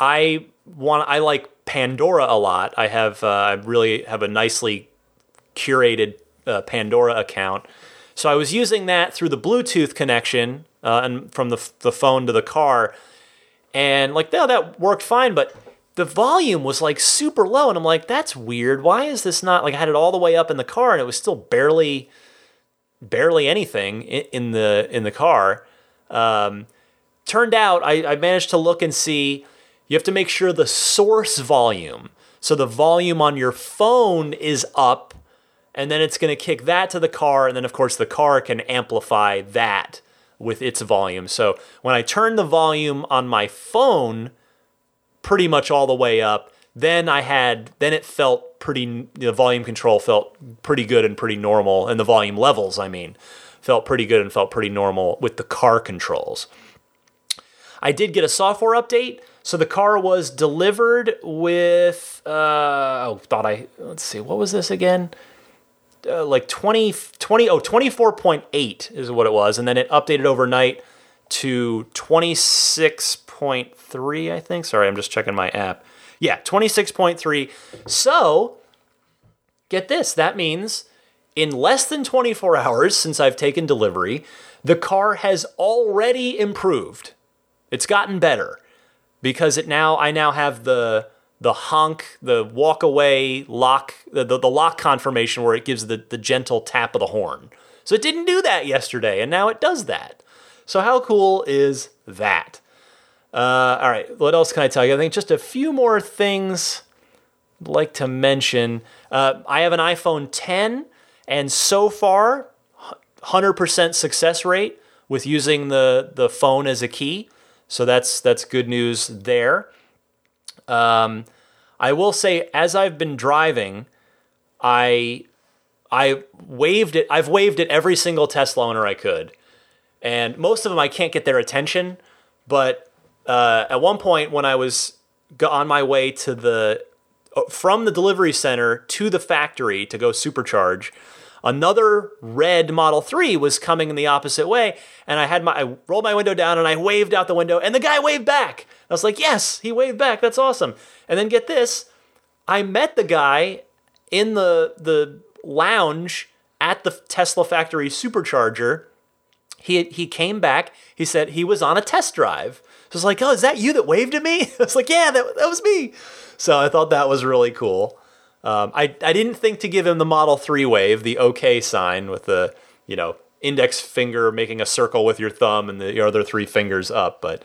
I want I like Pandora a lot. I have uh, I really have a nicely curated uh, Pandora account. So I was using that through the Bluetooth connection uh, and from the the phone to the car, and like no, that worked fine. But the volume was like super low, and I'm like, that's weird. Why is this not like I had it all the way up in the car, and it was still barely barely anything in, in the in the car. Um, turned out I, I managed to look and see you have to make sure the source volume, so the volume on your phone is up, and then it's going to kick that to the car, and then of course the car can amplify that with its volume. So when I turn the volume on my phone pretty much all the way up, then I had then it felt pretty the volume control felt pretty good and pretty normal and the volume levels I mean felt pretty good and felt pretty normal with the car controls. I did get a software update. So the car was delivered with uh oh thought I let's see what was this again? Uh, like 20 20 oh 24.8 is what it was and then it updated overnight to 26.3 I think. Sorry, I'm just checking my app. Yeah, 26.3. So, get this, that means in less than 24 hours since I've taken delivery, the car has already improved. It's gotten better because it now I now have the the honk, the walk away lock, the, the, the lock confirmation where it gives the, the gentle tap of the horn. So it didn't do that yesterday, and now it does that. So how cool is that? Uh, all right, what else can I tell you? I think just a few more things I'd like to mention. Uh, I have an iPhone 10, and so far, 100% success rate with using the, the phone as a key. So that's that's good news there. Um, I will say, as I've been driving, I I waved it. I've waved at every single Tesla owner I could, and most of them I can't get their attention. But uh, at one point, when I was on my way to the uh, from the delivery center to the factory to go supercharge, another red Model 3 was coming in the opposite way, and I had my I rolled my window down and I waved out the window, and the guy waved back. I was like, "Yes, he waved back. That's awesome." And then get this, I met the guy in the the lounge at the Tesla factory supercharger. He he came back. He said he was on a test drive. So I was like, "Oh, is that you that waved at me?" I was like, "Yeah, that that was me." So I thought that was really cool. Um, I I didn't think to give him the Model Three wave, the OK sign with the you know index finger making a circle with your thumb and the other three fingers up, but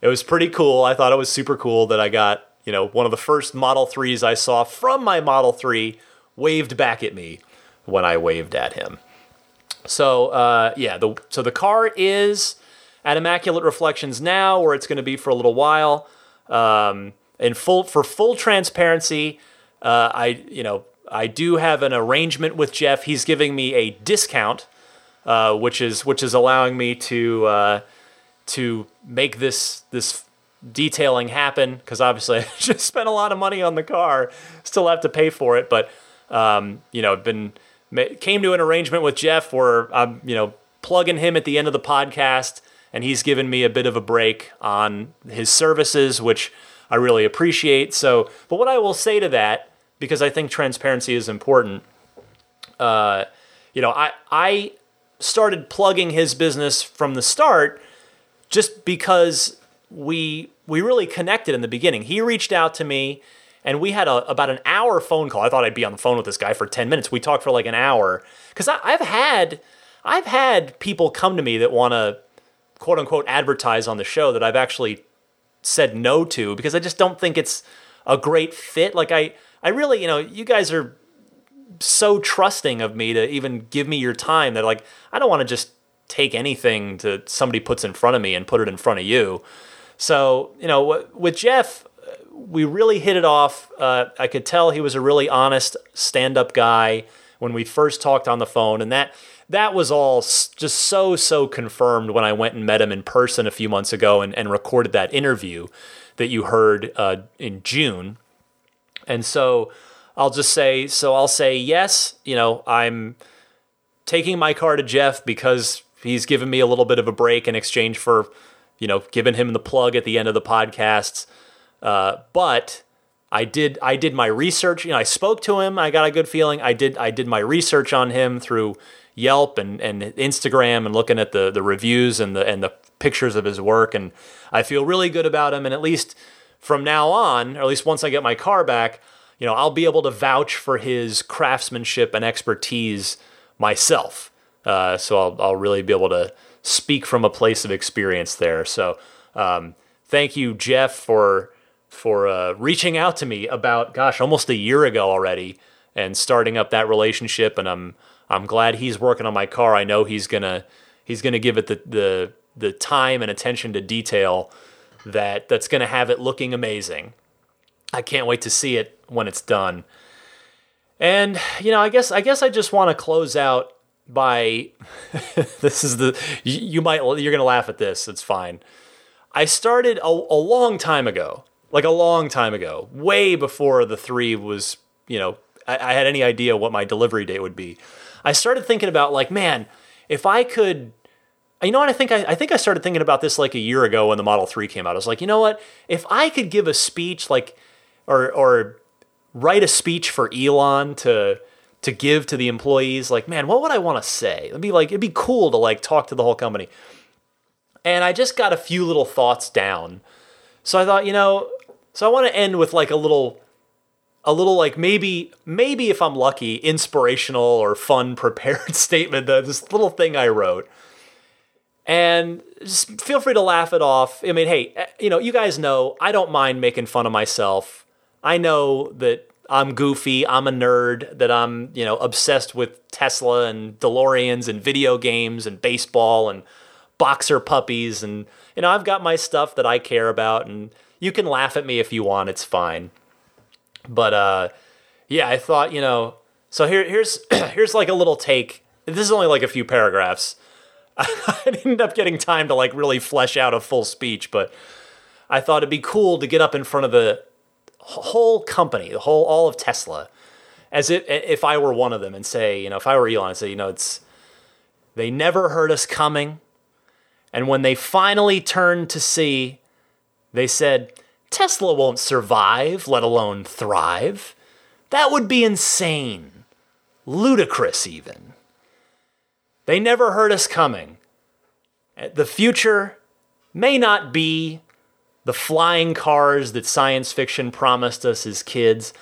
it was pretty cool. I thought it was super cool that I got you know one of the first Model Threes I saw from my Model Three waved back at me when I waved at him. So uh, yeah, the so the car is at Immaculate Reflections now, where it's going to be for a little while. Um, and full for full transparency, uh, I you know I do have an arrangement with Jeff. He's giving me a discount, uh, which is which is allowing me to uh, to make this this detailing happen because obviously I just spent a lot of money on the car, still have to pay for it, but um, you know been came to an arrangement with Jeff where I'm you know plugging him at the end of the podcast, and he's given me a bit of a break on his services, which I really appreciate. So, but what I will say to that because I think transparency is important. Uh, you know, I I started plugging his business from the start just because we we really connected in the beginning. He reached out to me and we had a, about an hour phone call. I thought I'd be on the phone with this guy for 10 minutes. We talked for like an hour cuz I've had I've had people come to me that want to quote unquote advertise on the show that I've actually said no to because I just don't think it's a great fit. Like I I really, you know, you guys are so trusting of me to even give me your time that like I don't want to just take anything that somebody puts in front of me and put it in front of you. So, you know, with Jeff, we really hit it off. Uh, I could tell he was a really honest stand up guy, when we first talked on the phone, and that that was all just so so confirmed when I went and met him in person a few months ago and, and recorded that interview that you heard uh, in June. And so I'll just say, so I'll say yes. You know, I'm taking my car to Jeff because he's given me a little bit of a break in exchange for, you know, giving him the plug at the end of the podcasts. Uh, but I did I did my research. You know, I spoke to him. I got a good feeling. I did I did my research on him through Yelp and, and Instagram and looking at the the reviews and the and the pictures of his work. And I feel really good about him. And at least from now on, or at least once I get my car back, you know, I'll be able to vouch for his craftsmanship and expertise myself. Uh, so I'll, I'll really be able to speak from a place of experience there. So um, thank you, Jeff, for for uh, reaching out to me about gosh, almost a year ago already, and starting up that relationship. And I'm I'm glad he's working on my car. I know he's gonna he's gonna give it the the the time and attention to detail that that's gonna have it looking amazing. I can't wait to see it when it's done. And you know, I guess I guess I just want to close out by this is the you, you might you're gonna laugh at this. It's fine. I started a, a long time ago, like a long time ago, way before the three was you know I, I had any idea what my delivery date would be. I started thinking about like, man, if I could you know what I think I, I think I started thinking about this like a year ago when the Model 3 came out. I was like, you know what? If I could give a speech like or or write a speech for Elon to to give to the employees, like, man, what would I want to say? It'd be like it'd be cool to like talk to the whole company. And I just got a few little thoughts down. So I thought, you know, so I want to end with like a little a little like maybe maybe if I'm lucky, inspirational or fun prepared statement, this little thing I wrote. And just feel free to laugh it off. I mean, hey, eh, you know, you guys know I don't mind making fun of myself. I know that I'm goofy, I'm a nerd, that I'm, you know, obsessed with Tesla and DeLoreans and video games and baseball and boxer puppies and you know, I've got my stuff that I care about and you can laugh at me if you want, it's fine. But uh yeah, I thought, you know, so here here's here's like a little take. This is only like a few paragraphs. I didn't end up getting time to like really flesh out a full speech, but I thought it'd be cool to get up in front of the whole company, the whole all of Tesla, as if if I were one of them, and say, you know, if I were Elon, I'd say, you know, it's they never heard us coming, and when they finally turned to see, they said, Tesla won't survive, let alone thrive. That would be insane, ludicrous even. They never heard us coming. The future may not be the flying cars that science fiction promised us as kids,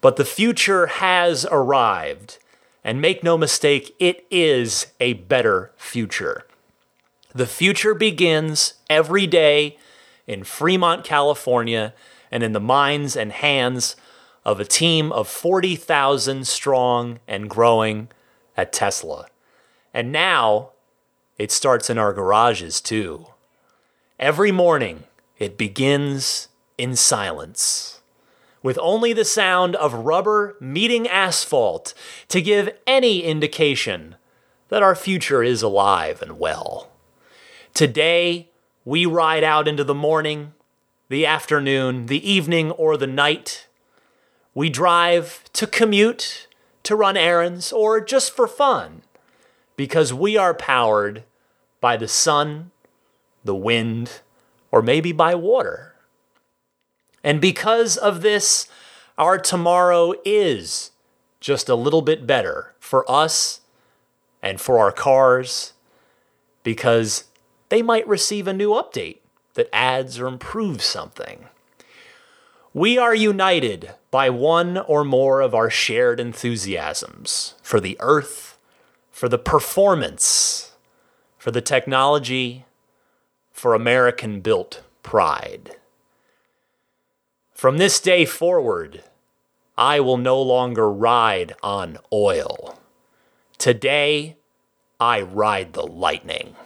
but the future has arrived. And make no mistake, it is a better future. The future begins every day in Fremont, California, and in the minds and hands of a team of 40,000 strong and growing at Tesla. And now it starts in our garages too. Every morning, it begins in silence, with only the sound of rubber meeting asphalt to give any indication that our future is alive and well. Today, we ride out into the morning, the afternoon, the evening, or the night. We drive to commute, to run errands, or just for fun, because we are powered by the sun, the wind, or maybe by water. And because of this, our tomorrow is just a little bit better for us and for our cars because they might receive a new update that adds or improves something. We are united by one or more of our shared enthusiasms for the earth, for the performance, for the technology, for American built pride. From this day forward, I will no longer ride on oil. Today, I ride the lightning.